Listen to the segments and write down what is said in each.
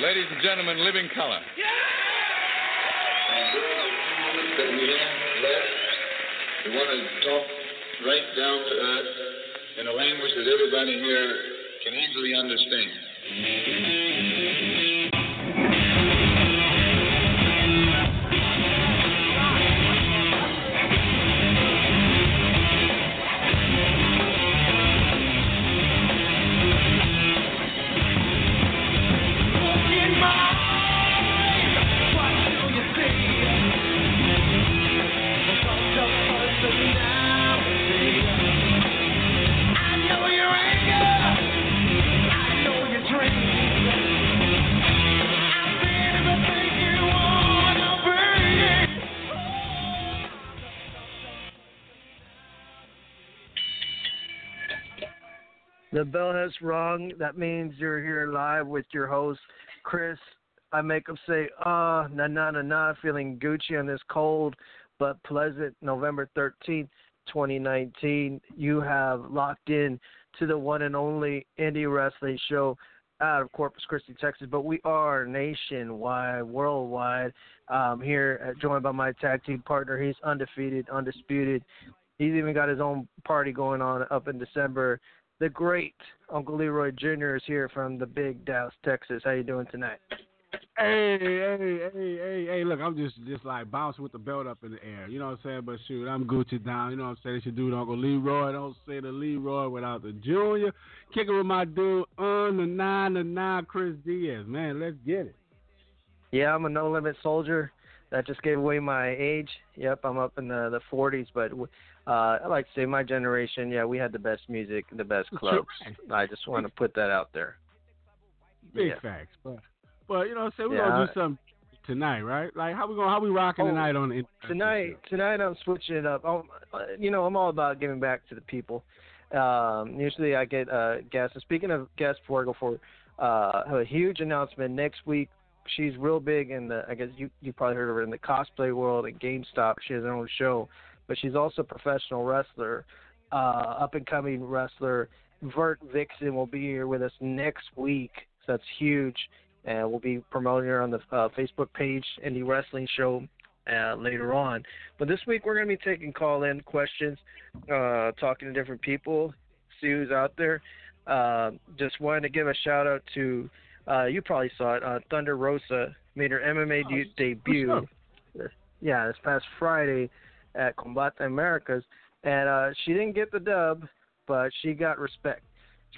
Ladies and gentlemen, Living Color. Sitting here, Les, we want to talk right down to earth in a language that everybody here can easily understand. The bell has rung. That means you're here live with your host, Chris. I make them say, ah, na na na na, feeling Gucci on this cold but pleasant November 13th, 2019. You have locked in to the one and only indie wrestling show out of Corpus Christi, Texas, but we are nationwide, worldwide. Um, here, uh, joined by my tag team partner. He's undefeated, undisputed. He's even got his own party going on up in December the great Uncle Leroy Jr. is here from the big Dallas, Texas. How you doing tonight? Hey, hey, hey, hey, hey! Look, I'm just just like bouncing with the belt up in the air. You know what I'm saying? But shoot, I'm Gucci down. You know what I'm saying? They should do Uncle Leroy. Don't say the Leroy without the Junior. Kicking with my dude on the nine to nine, Chris Diaz. Man, let's get it. Yeah, I'm a no limit soldier. That just gave away my age. Yep, I'm up in the the 40s, but uh, I like to say my generation, yeah, we had the best music, the best clubs. I just want to put that out there. Big yeah. facts, but but you know, say we're yeah, gonna do something tonight, right? Like how we gonna how we rocking oh, tonight on the tonight? Tonight I'm switching it up. I'm, you know, I'm all about giving back to the people. Um, usually I get uh, guests. And speaking of guests, before I go for uh, have a huge announcement next week. She's real big in the. I guess you you probably heard of her in the cosplay world at GameStop. She has her own show but she's also a professional wrestler, uh, up and coming wrestler. Vert Vixen will be here with us next week, so that's huge. And we'll be promoting her on the uh, Facebook page, Indie Wrestling Show, uh, later on. But this week we're going to be taking call in questions, uh, talking to different people, see who's out there. Uh, just wanted to give a shout out to, uh, you probably saw it, uh, Thunder Rosa made her MMA oh, debut. Yeah, this past Friday at Combate Americas, and uh, she didn't get the dub, but she got respect.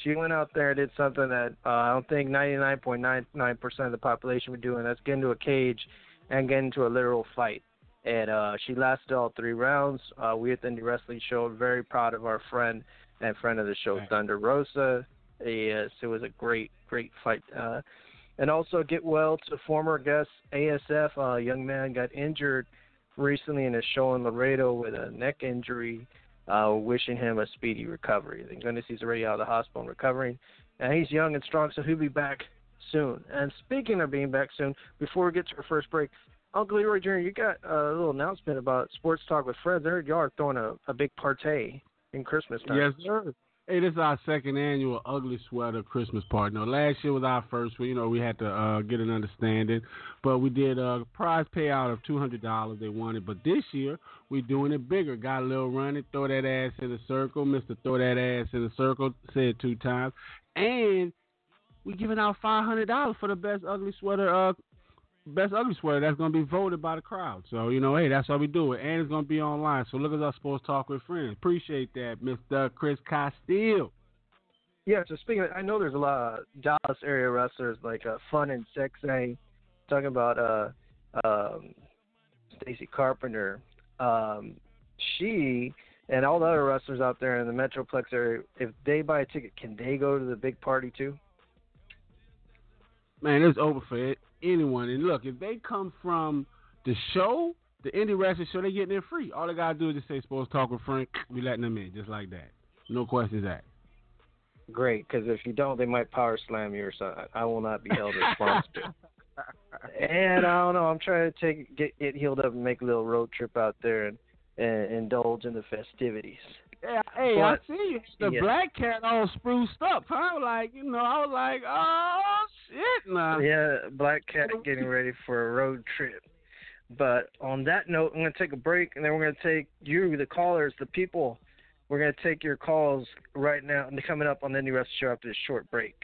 She went out there and did something that uh, I don't think 99.99% of the population would do, and that's get into a cage and get into a literal fight. And uh, she lasted all three rounds. Uh, we at the Indie Wrestling Show are very proud of our friend and friend of the show, Thunder Rosa. Yes, it was a great, great fight. Uh, and also get well to former guest ASF. A young man got injured recently in a show in Laredo with a neck injury. Uh, wishing him a speedy recovery. Thank goodness he's already out of the hospital and recovering. And he's young and strong, so he'll be back soon. And speaking of being back soon, before we get to our first break, Uncle Leroy Jr., you got a little announcement about Sports Talk with. I heard y'all are throwing a, a big party in Christmas time. Yes, sir. Hey, this is our second annual Ugly Sweater Christmas party. Now, last year was our first. one. You know, we had to uh, get an understanding, but we did a prize payout of two hundred dollars. They wanted, but this year we're doing it bigger. Got a little running. Throw that ass in a circle, Mister. Throw that ass in a circle. Said two times, and we're giving out five hundred dollars for the best ugly sweater uh, best ugly sweater that's going to be voted by the crowd. So, you know, hey, that's how we do it. And it's going to be online. So look at our Sports Talk with Friends. Appreciate that, Mr. Chris Castillo. Yeah, so speaking of, I know there's a lot of Dallas area wrestlers like uh, Fun and Sexy, talking about uh, um, Stacy Carpenter. Um, she and all the other wrestlers out there in the Metroplex area, if they buy a ticket, can they go to the big party too? Man, it's over for it anyone. And look, if they come from the show, the indie wrestling show, they getting in free. All they gotta do is just say "Sports Talk with Frank." We letting them in just like that. No questions asked. Great, because if you don't, they might power slam you or something. I will not be held responsible. and I don't know. I'm trying to take get get healed up and make a little road trip out there and, and indulge in the festivities. Yeah, hey, but, I see you. the yeah. black cat all spruced up. Huh? Like, you know, I was like, oh shit, Nah. Yeah, Black Cat getting ready for a road trip. But on that note, I'm going to take a break, and then we're going to take you, the callers, the people. We're going to take your calls right now, and coming up on the New Wrestling Show after this short break.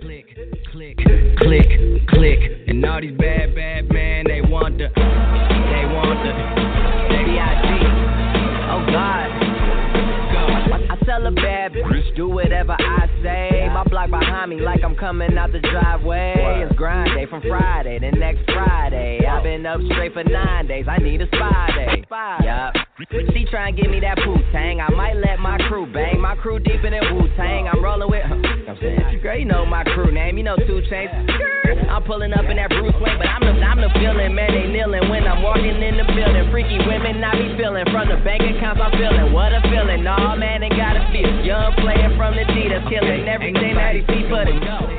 click, click, click, click. Click. And all these bad, bad men, they want the, they want the, they B.I.G. Oh Bitch, do whatever I say. My block behind me, like I'm coming out the driveway. It's grind day from Friday to next Friday. I've been up straight for nine days. I need a spy day. Yup. She try and give me that poo tang. I might let my crew bang. My crew deep in that Wu Tang. I'm rolling with. I'm saying, girl, you know my crew name. You know two chains. I'm pulling up in that Bruce Wayne, but I'm the I'm the feeling, man. They kneeling when I'm walking in the building. Freaky women, I be feeling from the bank accounts. I'm feeling what a feeling. Nah, man, they gotta feel. Young player from the D that's killing everything that he see for the go.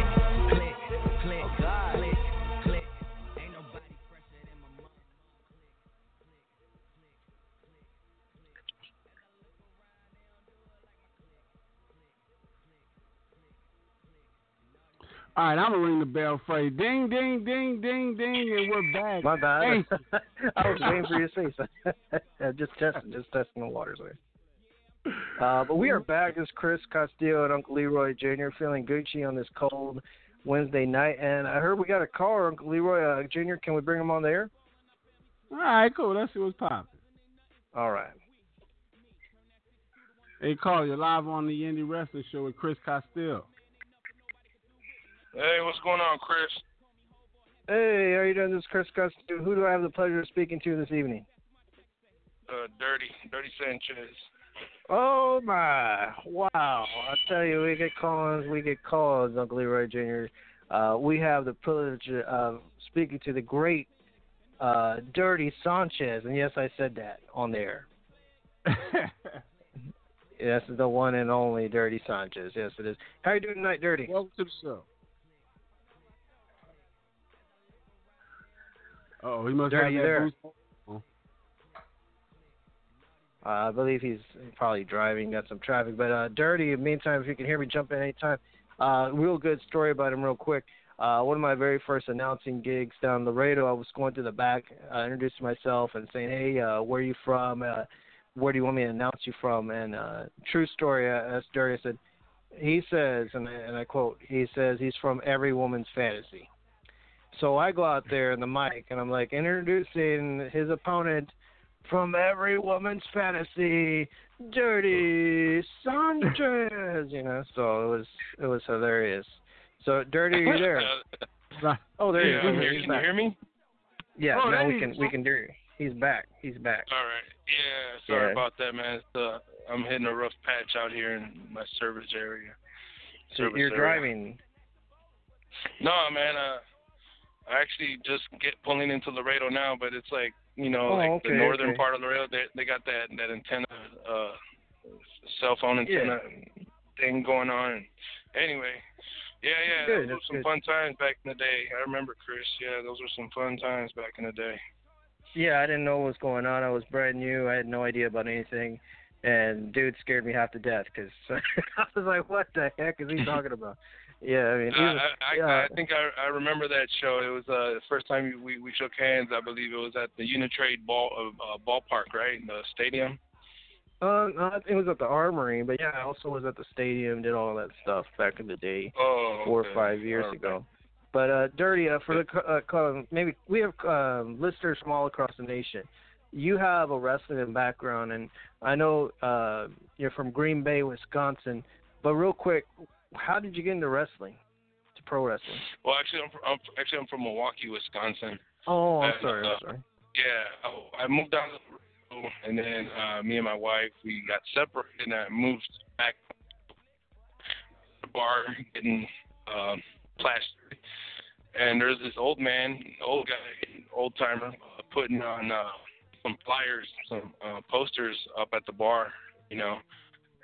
All right, I'm gonna ring the bell for you. Ding, ding, ding, ding, ding, and we're back. My bad. Thank I was waiting for you to say something. just testing, just testing the waters there. Uh, but we are back. This is Chris Castillo and Uncle Leroy Jr. feeling Gucci on this cold Wednesday night. And I heard we got a caller, Uncle Leroy uh, Jr. Can we bring him on the air? All right, cool. Let's see what's popping. All right. Hey, call you live on the Indie Wrestling Show with Chris Castillo. Hey, what's going on, Chris? Hey, how you doing? This is Chris Castillo. Who do I have the pleasure of speaking to this evening? Uh, Dirty, Dirty Sanchez. Oh my! Wow! I tell you, we get calls, we get calls, Uncle Leroy Jr. Uh, we have the privilege of speaking to the great uh, Dirty Sanchez, and yes, I said that on there. This is the one and only Dirty Sanchez. Yes, it is. How are you doing tonight, Dirty? Welcome to the show. Oh, he must Dirty, have that there? boost. Uh, I believe he's probably driving, got some traffic. But uh, Dirty, meantime, if you can hear me, jump in anytime. Uh, real good story about him, real quick. Uh, one of my very first announcing gigs down Laredo, I was going to the back, uh, introducing myself and saying, "Hey, uh, where are you from? Uh, where do you want me to announce you from?" And uh, true story, asked Dirty. I said, "He says, and I, and I quote, he says he's from every woman's fantasy." So I go out there in the mic and I'm like introducing his opponent from every woman's fantasy, Dirty Sanchez. You know, so it was it was hilarious. So Dirty, are you there? Oh, there yeah, you go. here. He's Can you hear me? Yeah, Oh, now we can we can do. He's back. He's back. All right. Yeah, sorry Yeah. about that, man. It's, uh, I'm hitting a rough patch out here in my service area. So Service you're area. driving. No, man. Uh, I actually just get pulling into Laredo now, but it's like you know, Oh, like okay, the northern okay. part of Laredo. They they got that that antenna, uh, cell phone antenna thing going on. Anyway, yeah, yeah, Good, those were some good. fun times back in the day. I remember Chris. Yeah, those were some fun times back in the day. Yeah, I didn't know what was going on. I was brand new. I had no idea about anything, and dude scared me half to death because I was like, "What the heck is he talking about?" Yeah, I mean, was, I, I, yeah. I think I, I remember that show. It was uh, the first time we we shook hands. I believe it was at the Unitrade ball uh, ballpark, right, in the stadium. Uh, no, it was at the Armory, but yeah, I also was at the stadium, did all that stuff back in the day, Oh, four okay. or five years Okay. ago. But uh, Dirty, uh, for the uh, maybe we have um, listeners from all across the nation. You have a wrestling background, and I know uh, you're from Green Bay, Wisconsin. But real quick, how did you get into wrestling, to pro wrestling? Well, actually, I'm, fr- I'm actually I'm from Milwaukee, Wisconsin. Oh, I'm Uh, sorry, I'm uh, sorry. Yeah, I, I moved down and then uh, me and my wife we got separated, and I moved back to the bar getting um, plastered. And there's this old man, old guy, old timer, uh, putting on uh, some flyers, some uh, posters up at the bar, you know.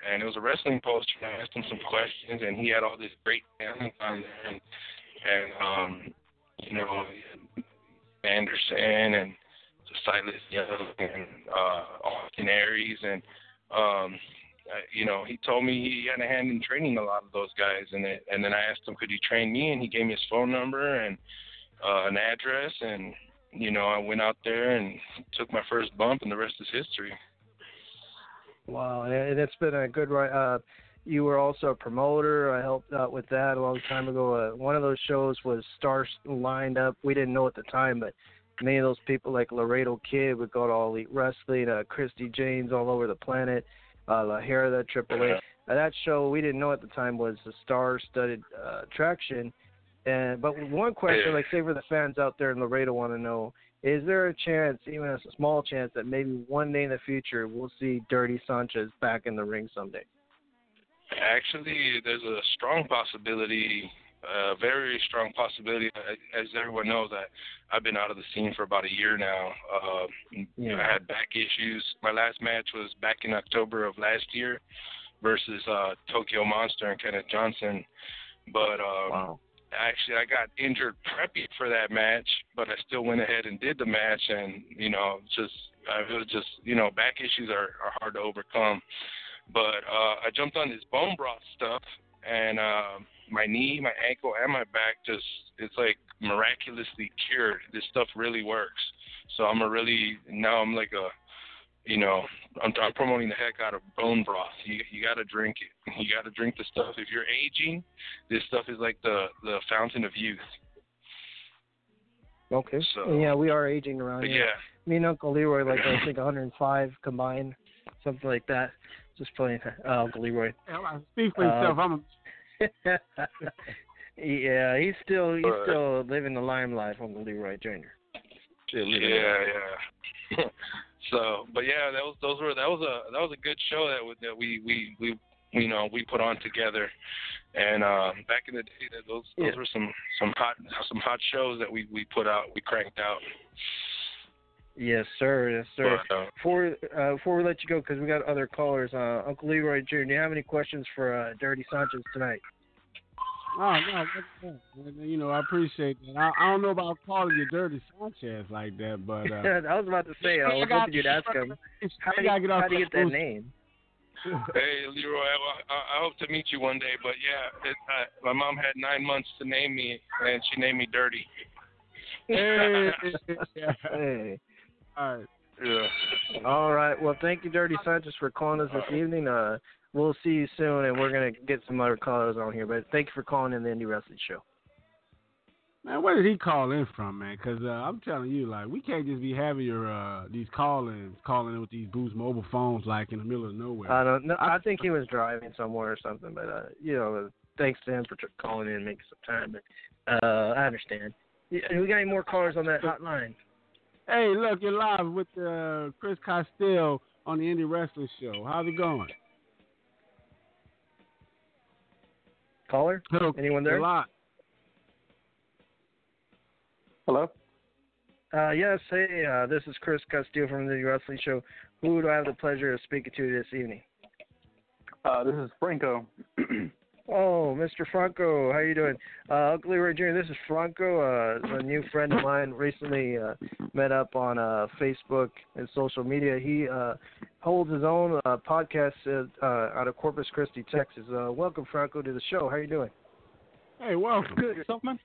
And it was a wrestling poster. And I asked him some questions, and he had all this great talent on there, and and um, you know, Anderson and Silas Young and uh, Austin Aries and um, you know, he told me he had a hand in training a lot of those guys, and it, and then I asked him could he train me, and he gave me his phone number and uh, an address, and you know, I went out there and took my first bump, and the rest is history. Wow, and it's been a good ride. Uh, you were also a promoter. I helped out with that a long time ago. Uh, one of those shows was Stars Lined Up. We didn't know at the time, but many of those people like Laredo Kid would go to All Elite Wrestling, uh, Christy James all over the planet, uh, La Hera, that Triple A. Uh, that show we didn't know at the time was a star-studded uh, attraction. And but one question, like say for the fans out there in Laredo, want to know: Is there a chance, even a small chance, that maybe one day in the future we'll see Dirty Sanchez back in the ring someday? Actually, there's a strong possibility, a very strong possibility. As everyone knows, that I've been out of the scene for about a year now. Uh, Yeah. I had back issues. My last match was back in October of last year versus uh, Tokyo Monster and Kenneth Johnson. But um, Wow. Actually, I got injured prepping for that match, but I still went ahead and did the match. And you know, just I was just you know, back issues are, are hard to overcome. But uh, I jumped on this bone broth stuff, and uh, my knee, my ankle, and my back just it's like miraculously cured. This stuff really works. So I'm a really now I'm like a you know, I'm, I'm promoting the heck out of bone broth. You you got to drink it. You got to drink the stuff. If you're aging, this stuff is like the the fountain of youth. Okay. So- yeah, we are aging around here. yeah, Me and Uncle Leroy, like I think 105 combined, something like that. Just playing uh, Uncle Leroy. Hell, I speak for Uh, himself. I'm a yeah, he's still he's But- still living the limelight, Uncle Leroy Jr. Still living it. yeah, yeah. So, but yeah, that was those were that was a that was a good show that we- that we we we you know we put on together. And uh, back in the day, that those those Yeah. were some some hot some hot shows that we we put out, we cranked out. Yes, sir. Yes, sir. But, uh, Before uh, before we let you go, because we got other callers, uh, Uncle Leroy Jr. Do you have any questions for uh, Dirty Sanchez tonight? Oh no, that's good. you know I appreciate that. I, I don't know about calling you Dirty Sanchez like that, but uh, I was about to say, I was got- hoping you'd ask him. How you do gotta you, get off how do you that get that name? Hey Leroy, I, I, I hope to meet you one day. But yeah, it, uh, my mom had nine months to name me, and she named me Dirty. Hey, Hey. all right. Yeah. All right. Well, thank you, Dirty Sanchez, for calling us this evening. Uh, we'll see you soon, and we're gonna get some other callers on here. But thank you for calling in the Indie Wrestling Show. Man, where did he call in from, man? Because uh, I'm telling you, like, we can't just be having your uh, these call-ins, calling in with these Boost mobile phones, like in the middle of nowhere. I don't know. I think he was driving somewhere or something. But uh, you know, thanks to him for tr- calling in and making some time. But uh, I understand. Yeah, We got any more callers on that hotline? hey, look, you're live with uh, Chris Castillo on the Indie Wrestling Show. How's it going? Caller? Hello, Anyone there? You're live. Hello? Uh, yes. Hey, uh, this is Chris Castillo from the Indie Wrestling Show. Who do I have the pleasure of speaking to this evening? Uh, this is Franco. Oh, Mr. Franco, how you doing? Uh, Uncle Leroy Jr., this is Franco, uh, a new friend of mine. Recently uh, met up on uh, Facebook and social media. He uh, holds his own uh, podcast uh, uh, out of Corpus Christi, Texas. Uh, welcome, Franco, to the show. How you doing? Hey, well, Good. Yourself, man?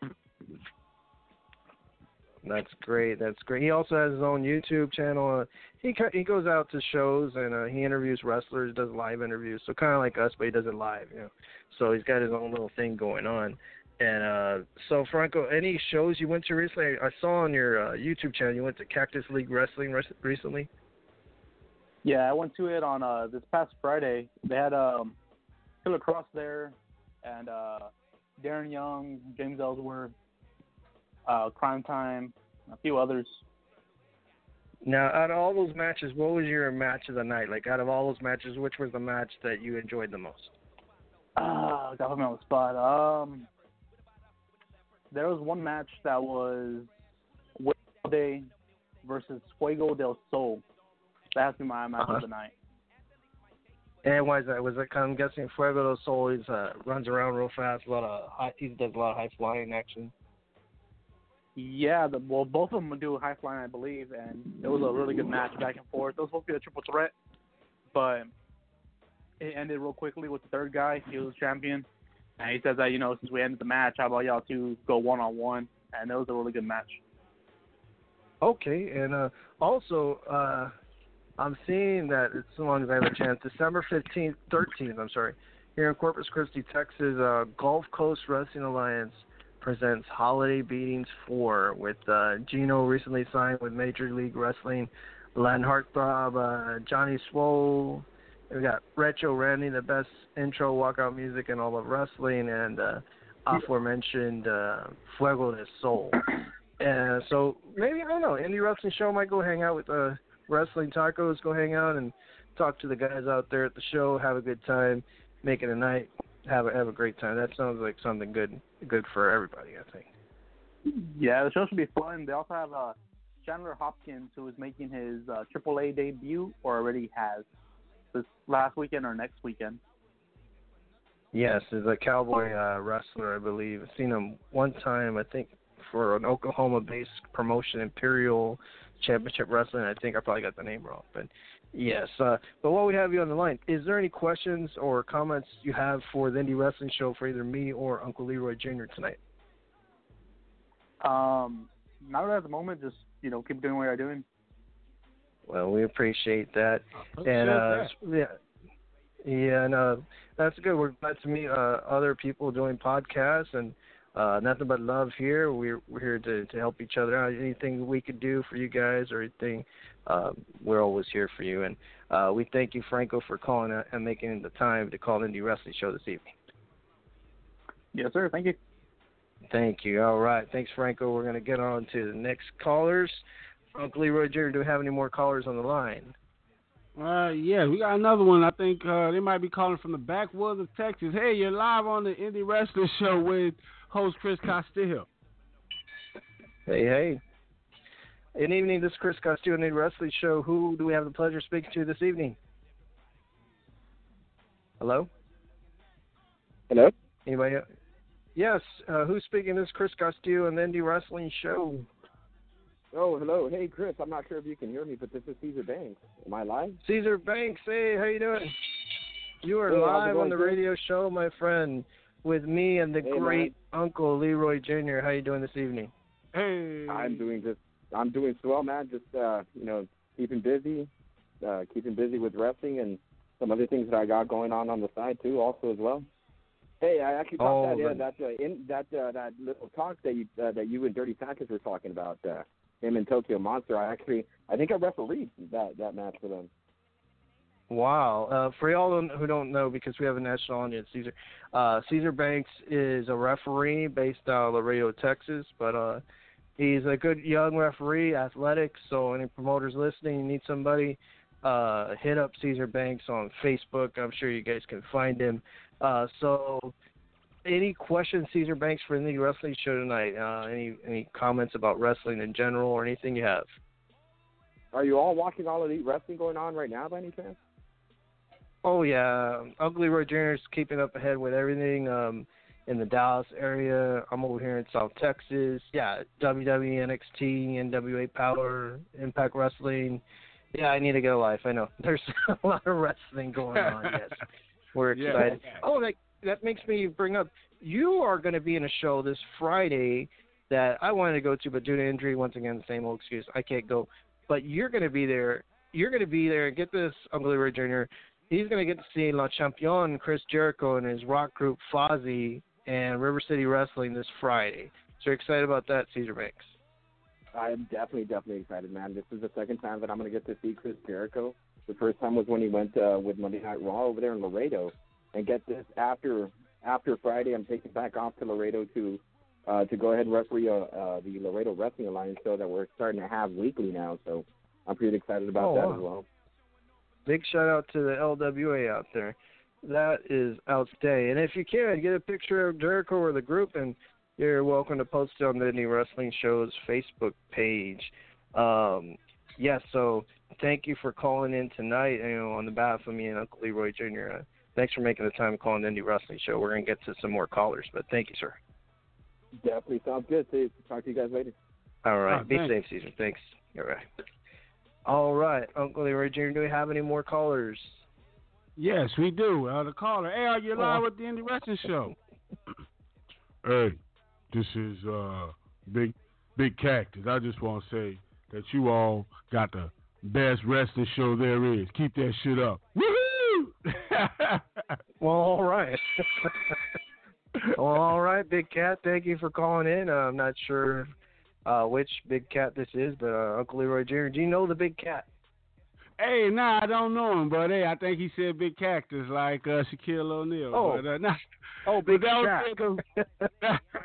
That's great. That's great. He also has his own YouTube channel. Uh, he he goes out to shows and uh, he interviews wrestlers, does live interviews. So kind of like us, but he does it live, you know. So he's got his own little thing going on. And uh so Franco, any shows you went to recently? I saw on your uh, YouTube channel you went to Cactus League Wrestling res- recently. Yeah, I went to it on uh, this past Friday. They had um, Killer Kross there, and uh, Darren Young, James Ellsworth, uh, Crime Time, a few others. Now, out of all those matches, what was your match of the night? Like out of all those matches, which was the match that you enjoyed the most? Ah, got me on the spot. Um, there was one match that was Day versus Fuego del Sol. That has to be my match Uh-huh. of the night. And why is that? Was it? I'm guessing Fuego del Sol is, uh, runs around real fast. A lot of high, he does a lot of high flying action. Yeah, the, well, both of them do high flying, I believe, and it was a really good match back and forth. It was supposed to be a triple threat, but it ended real quickly with the third guy. He was champion, and he says that you know since we ended the match, how about y'all two go one on one? And it was a really good match. Okay, and uh, also uh, I'm seeing that as long as I have a chance, December 15th, 13th, I'm sorry, here in Corpus Christi, Texas, uh, Gulf Coast Wrestling Alliance presents Holiday Beatings 4 with uh, Gino recently signed with Major League Wrestling, Len Heartthrob, uh, Johnny Swole. We got Retro Randy, the best intro walkout music in all of wrestling, and uh, aforementioned uh, Fuego del Sol. And so maybe I don't know, indie wrestling show might go hang out with uh, wrestling tacos, go hang out and talk to the guys out there at the show, have a good time, make it a night, have a have a great time. That sounds like something good good for everybody, I think. Yeah, the show should be fun. They also have uh, Chandler Hopkins, who is making his uh, AAA debut, or already has, this last weekend or next weekend. Yes, is a cowboy uh, wrestler, I believe. I've seen him one time, I think, for an Oklahoma-based promotion, Imperial Championship Wrestling. I think I probably got the name wrong, but yes. Uh, but while we have you on the line, is there any questions or comments you have for the Indie Wrestling Show for either me or Uncle Leroy Jr. tonight? Um, not at the moment. Just you know, keep doing what you're doing. Well, we appreciate that, Appreciate and uh, that. yeah, yeah, and uh, that's good. We're glad to meet uh, other people doing podcasts, and uh, nothing but love here. We're we're here to to help each other out. Anything we could do for you guys or anything, uh, we're always here for you. And uh, we thank you, Franco, for calling out and making the time to call the Indie Wrestling Show this evening. Yes, sir. Thank you. Thank you. All right. Thanks, Franco. We're going to get on to the next callers. Uncle Leroy Jr., do we have any more callers on the line? Uh, yeah, we got another one. I think uh, they might be calling from the backwoods of Texas. Hey, you're live on the Indie Wrestling Show with host Chris Castillo. Hey, hey. Good evening. This is Chris Castillo, Indie Wrestling Show. Who do we have the pleasure of speaking to this evening? Hello? Hello? Anybody? Yes. Uh, who's speaking? This is Chris Castillo and the Indie Wrestling Show. Oh, hello. Hey, Chris. I'm not sure if you can hear me, but this is Caesar Banks. Am I live? Caesar Banks. Hey, how you doing? You are Hey, live on the Chris? radio show, my friend, with me and the Hey, great Uncle Leroy Jr. How you doing this evening? Hey, I'm doing just. I'm doing swell, man. Just uh, you know, keeping busy, uh, keeping busy with wrestling and some other things that I got going on on the side too, also as well. Hey, I actually Oh, that. Yeah, the- that uh, in that uh, that little talk that you uh, that you and Dirty Packers were talking about. Uh, him and Tokyo Monster. I actually, I think I refereed that that match for them. Wow. Uh, for y'all who don't know, because we have a national audience, Caesar, uh, Caesar Banks is a referee based out of Laredo, Texas, but uh, he's a good young referee, athletic. So any promoters listening, you need somebody, uh, hit up Caesar Banks on Facebook. I'm sure you guys can find him. Uh, so, any questions, Caesar Banks, for the wrestling show tonight? Uh, any any comments about wrestling in general, or anything you have? Are you all watching all of the wrestling going on right now by any chance? Oh yeah, Ugly Roy Jr. is keeping up ahead with everything um, in the Dallas area. I'm over here in South Texas. Yeah, WWE, NXT, NWA Power, Impact Wrestling. Yeah, I need to get a life. I know there's a lot of wrestling going on. Yes, we're Yeah. excited. Oh, that that makes me bring up. You are going to be in a show this Friday that I wanted to go to, but due to injury, once again, the same old excuse. I can't go. But you're going to be there. You're going to be there. And get this, Uncle Leroy Jr he's going to get to see Le Champion, Chris Jericho, and his rock group Fozzy and River City Wrestling this Friday. So you're excited about that, Caesar Banks? I am definitely, definitely excited, man. This is the second time that I'm going to get to see Chris Jericho. The first time was when he went uh, with Monday Night Raw over there in Laredo. And get this, after after Friday, I'm taking back off to Laredo to uh, to go ahead and referee uh, uh, the Laredo Wrestling Alliance show that we're starting to have weekly now. So I'm pretty excited about Oh, that wow. as well. Big shout out to the LWA out there. That is outstanding. And if you can, get a picture of Jericho or the group, and you're welcome to post it on the Indie Wrestling Show's Facebook page. Um, yes, so thank you for calling in tonight. You know, on the behalf of me and Uncle Leroy Jr. Uh, thanks for making the time to call in the Indie Wrestling Show. We're gonna get to some more callers, but thank you, sir. Definitely sounds good. See, talk to you guys later. All right. Oh, Be thanks. safe, Caesar. Thanks. All right. All right. Uncle Leroy Jr., do we have any more callers? Yes, we do. Uh, the caller. Hey, are you live with the Indie Wrestling Show? hey, this is uh Big Big Cactus. I just want to say that you all got the best wrestling show there is. Keep that shit up. Woohoo! Well, all right. well, all right, Big Cat. Thank you for calling in. Uh, I'm not sure uh, which Big Cat this is, but uh, Uncle Leroy Jr. Do you know the Big Cat? hey, nah, I don't know him, but hey, I think he said Big Cactus like uh, Shaquille O'Neal. Oh. but, uh, nah, Oh, Big that was Shaq. it.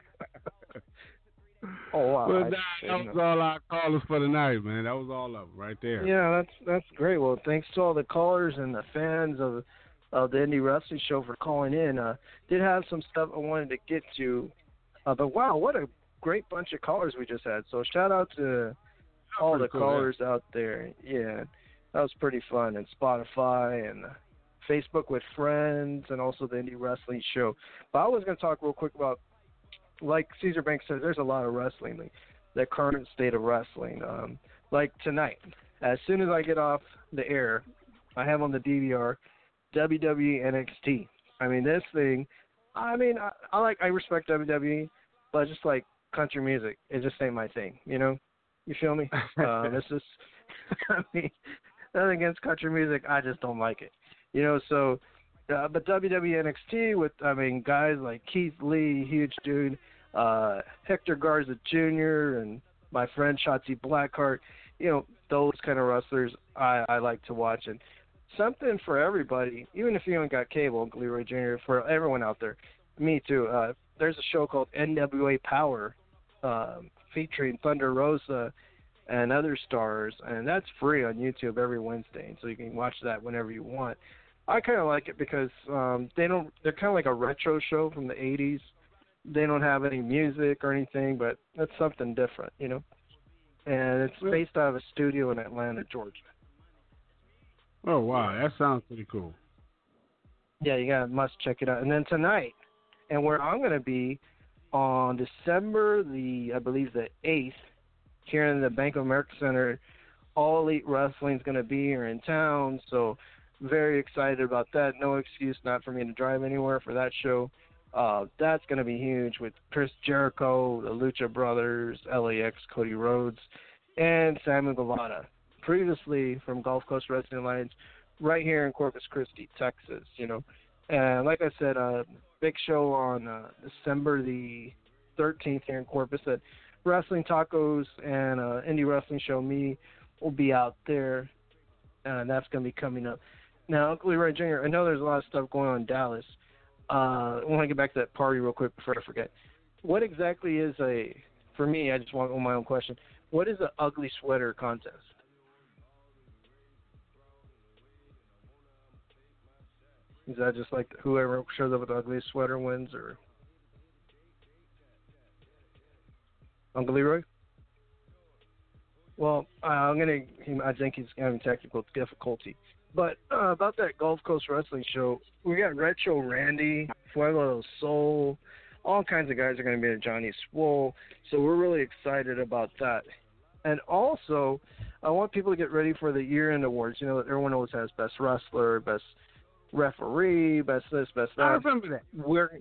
oh wow. Well, that, that was all our callers for the night, man. That was all of them right there. Yeah, that's that's great. Well, thanks to all the callers and the fans of of the Indie Wrestling Show for calling in. Uh, did have some stuff I wanted to get to, uh, but wow, what a great bunch of callers we just had. So shout out to all the cool, callers out there. Yeah, that was pretty fun. And Spotify and Facebook with friends, and also the Indie Wrestling Show. But I was going to talk real quick about, like Caesar Banks said, there's a lot of wrestling, the current state of wrestling. Um, like tonight, as soon as I get off the air, I have on the DVR WWE NXT. I mean, this thing. I mean, I, I like, I respect WWE, but just like country music, it just ain't my thing. You know, you feel me? um, it's just, I mean, nothing against country music, I just don't like it. You know, so. Uh, but WWE NXT with, I mean, guys like Keith Lee, huge dude, uh, Hector Garza Jr. and my friend Shotzi Blackheart, you know, those kind of wrestlers I, I like to watch. And something for everybody, even if you haven't got cable, Leroy Jr., for everyone out there, me too. Uh, there's a show called NWA Power um, featuring Thunder Rosa and other stars, and that's free on YouTube every Wednesday, and so you can watch that whenever you want. I kind of like it because um, they don't. They're kind of like a retro show from the '80s. They don't have any music or anything, but it's something different, you know. And it's based out of a studio in Atlanta, Georgia. Oh wow, that sounds pretty cool. Yeah, you gotta must check it out. And then tonight, and where I'm going to be on December the I believe the eighth, here in the Bank of America Center, All Elite Wrestling is going to be here in town. So very excited about that. No excuse not for me to drive anywhere for that show. Uh, that's going to be huge with Chris Jericho, the Lucha Brothers, LAX, Cody Rhodes, and Samuel Guevara. Previously from Gulf Coast Wrestling Alliance, right here in Corpus Christi, Texas. You know, and like I said, uh, big show on uh, December the 13th here in Corpus at Wrestling Tacos and uh, Indie Wrestling Show. Me will be out there, and that's going to be coming up. Now, Uncle Leroy Jr., I know there's a lot of stuff going on in Dallas. Uh, I want to get back to that party real quick before I forget. What exactly is a, for me, I just want my own question, what is an ugly sweater contest? Is that just like whoever shows up with the ugliest sweater wins, or Uncle Leroy? Well, uh, I'm gonna. I think he's having technical difficulty. But uh, about that Gulf Coast Wrestling show, we got Retro Randy, Fuego Sol, all kinds of guys are going to be at Johnny Swole. So we're really excited about that. And also, I want people to get ready for the year-end awards. You know, everyone always has best wrestler, best referee, best this, best that. I remember that. We're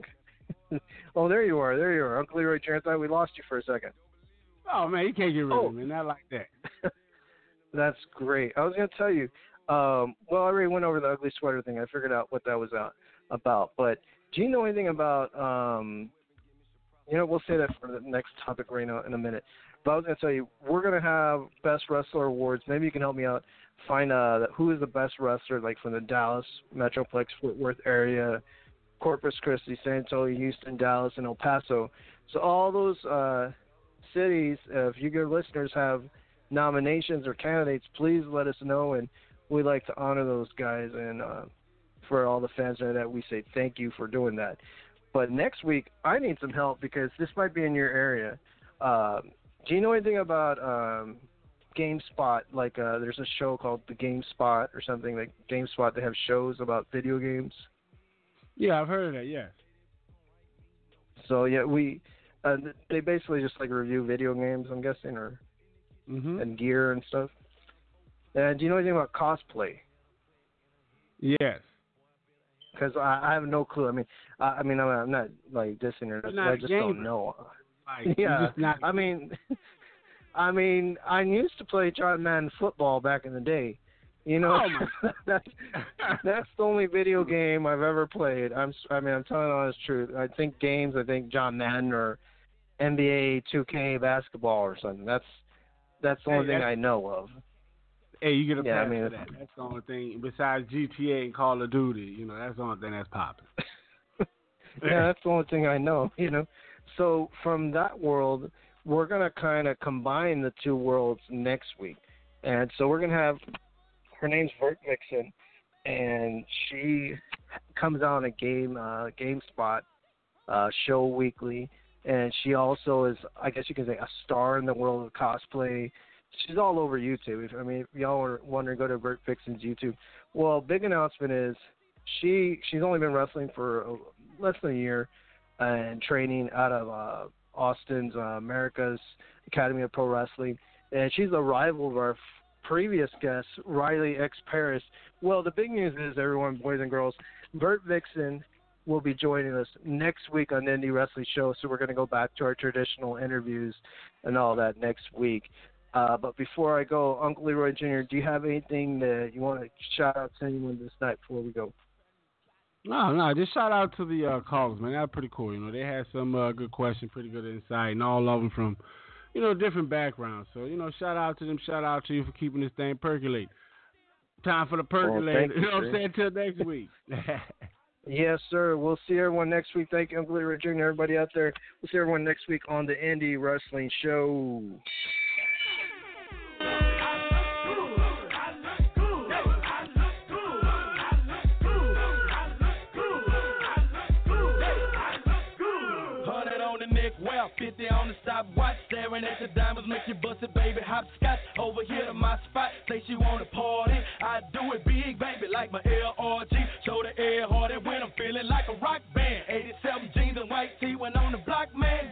oh, there you are, there you are, Uncle Leroy Jr. I thought we lost you for a second. Oh man, you can't get rid Oh. of me, not like that. That's great. I was going to tell you. Um, well, I already went over the ugly sweater thing. I figured out what that was out, about. But do you know anything about? Um, you know, we'll say that for the next topic right now in a minute. But I was to tell you, we're going to have best wrestler awards. Maybe you can help me out. Find uh, who is the best wrestler, like from the Dallas Metroplex, Fort Worth area, Corpus Christi, San Antonio, Houston, Dallas, and El Paso. So all those uh, cities, uh, if you good listeners have nominations or candidates, please let us know, and we like to honor those guys. And uh, for all the fans there, that we say thank you for doing that. But next week, I need some help because this might be in your area. Uh, do you know anything about um, GameSpot? Like, uh, there's a show called the GameSpot or something like GameSpot. They have shows about video games. Yeah, I've heard of that. Yeah. So yeah, we uh, they basically just like review video games. I'm guessing, or Mhm. and gear and stuff. And do you know anything about cosplay? Yes. because I, I have no clue. I mean, I, I mean, I'm, I'm not like dissing not I just gamer. don't know. Like, yeah, not. I mean, I mean, I used to play John Madden football back in the day. You know, Oh, that's that's the only video game I've ever played. I'm, I mean, I'm telling the honest truth. I think games. I think John Madden or NBA 2K basketball or something. That's that's the Hey, only thing I know of. Hey, you get a Yeah, I mean, for that. That's the only thing besides GTA and Call of Duty. You know, that's the only thing that's popping. yeah, that's the only thing I know, you know. So from that world, we're gonna kind of combine the two worlds next week, and so we're gonna have her name's Vert Vixen, and she comes on a game uh, GameSpot uh, show weekly, and she also is, I guess you can say, a star in the world of cosplay. She's all over YouTube. If, I mean, if y'all are wondering, go to Vert Vixen's YouTube. Well, big announcement is she she's only been wrestling for uh, less than a year and training out of uh, Austin's uh, America's Academy of Pro Wrestling, and she's a rival of our previous guest, Riley X Paris. Well, the big news is, everyone, boys and girls, Vert Vixen will be joining us next week on the Indie Wrestling Show. So we're going to go back to our traditional interviews and all that next week. Uh, but before I go, Uncle Leroy Jr., do you have anything that you want to shout out to anyone this night before we go? No, no, just shout out to the uh, callers, man. That was pretty cool. You know, they had some uh, good questions, pretty good insight, and all of them from, you know, different backgrounds. So, you know, shout out to them. Shout out to you for keeping this thing percolate. Time for the percolate. thank you, you know what I'm saying? Till next week. Yes, sir. We'll see everyone next week. Thank you, Uncle Leroy Jr. Everybody out there. We'll see everyone next week on the Indie Wrestling Show. Well, 50 on the stopwatch. Staring at the diamonds, make you bust it, baby. Hopscotch over here to my spot. Say she wanna party. I do it big, baby, like my LRG. Show the air harder when I'm feeling like a rock band. 87 jeans and white tee when on the block, man.